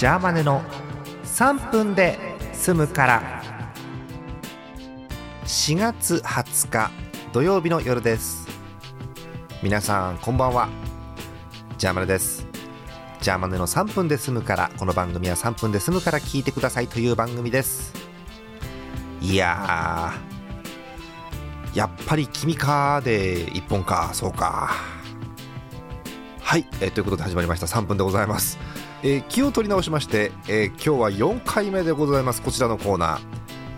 ジャーマネの3分で済むから。4月20日土曜日の夜です。皆さんこんばんは。ジャーマネです。ジャーマネの3分で済むからこの番組は3分で済むから聞いてくださいという番組です。いやーやっぱり君かで一本かそうか。はい、えー、ということで始まりました。3分でございます、えー、気を取り直しまして、えー、今日は4回目でございます。こちらのコーナー。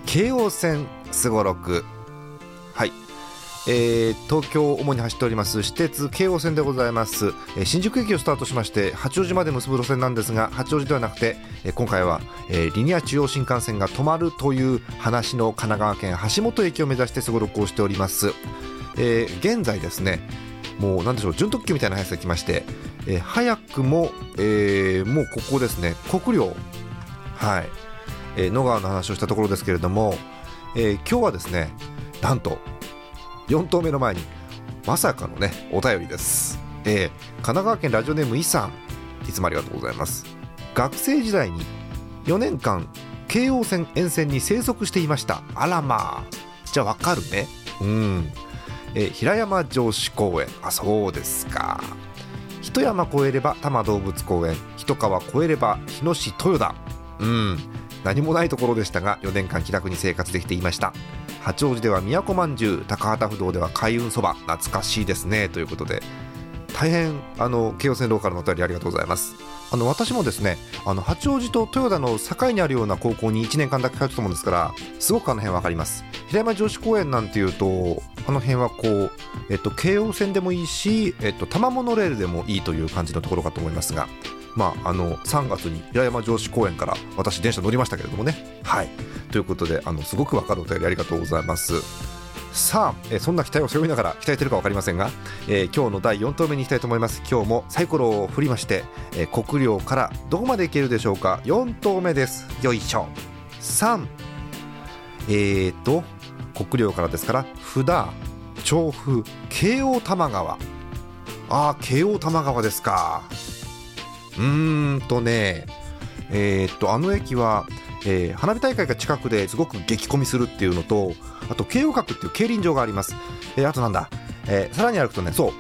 京王線すごろくはい。えー、東京を主に走っております。私鉄京王線でございます、えー、新宿駅をスタートしまして八王子まで結ぶ路線なんですが八王子ではなくて、えー、今回は、えー、リニア中央新幹線が止まるという話の神奈川県橋本駅を目指してすごろくをしております、えー、現在ですねもうなんでしょう準特急みたいな速さが来まして、えー、早くも、えー、もうここですね。国領。はい、えー、野川の話をしたところですけれども、えー、今日はですねなんと4投目の前にまさかのねお便りです、え、神奈川県ラジオネームイさん。いつもありがとうございます。学生時代に4年間京王線沿線に生息していました。あらまあ。じゃあわかるね。うん。えー、平山城址公園。あそうですか。一山越えれば多摩動物公園。一川越えれば日野市豊田。うん。何もないところでしたが4年間気楽に生活できていました。八王子では都まんじゅう。高畑不動では開運そば。懐かしいですね。ということで。大変あの京王線ローカルのお便りありがとうございます。あの私もですねあの八王子と豊田の境にあるような高校に1年間だけ通ってたと思うんですからすごくあの辺分かります。平山女子公園なんていうとあの辺はこう、えっと、京王線でもいいし、えっと、多摩モノレールでもいいという感じのところかと思いますがまあ、あの3月に平山城址公園から私電車乗りましたけれどもね。はい。ということであのすごく分かるお便りありがとうございます。さあ、えそんな期待を背負いながら鍛えてるか分かりませんが、えー、今日の第4投目にいきたいと思います。今日もサイコロを振りまして、えー、国領からどこまでいけるでしょうか。4投目です。よいしょ。3えーと国領からですから札調布京王多摩川。ああ京王多摩川ですか。うーんとねえー、っとあの駅はえー、花火大会が近くですごく激混みするっていうのとあと京王閣っていう競輪場があります、えー、あとなんだ、えー、さらに歩くとねそう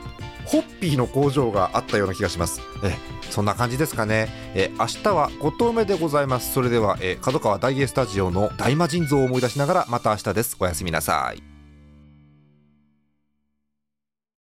ホッピーの工場があったような気がします、えー、そんな感じですかね、えー、明日は5投目でございます。それでは、えー、角川大英スタジオの大魔神像を思い出しながらまた明日です。おやすみなさい。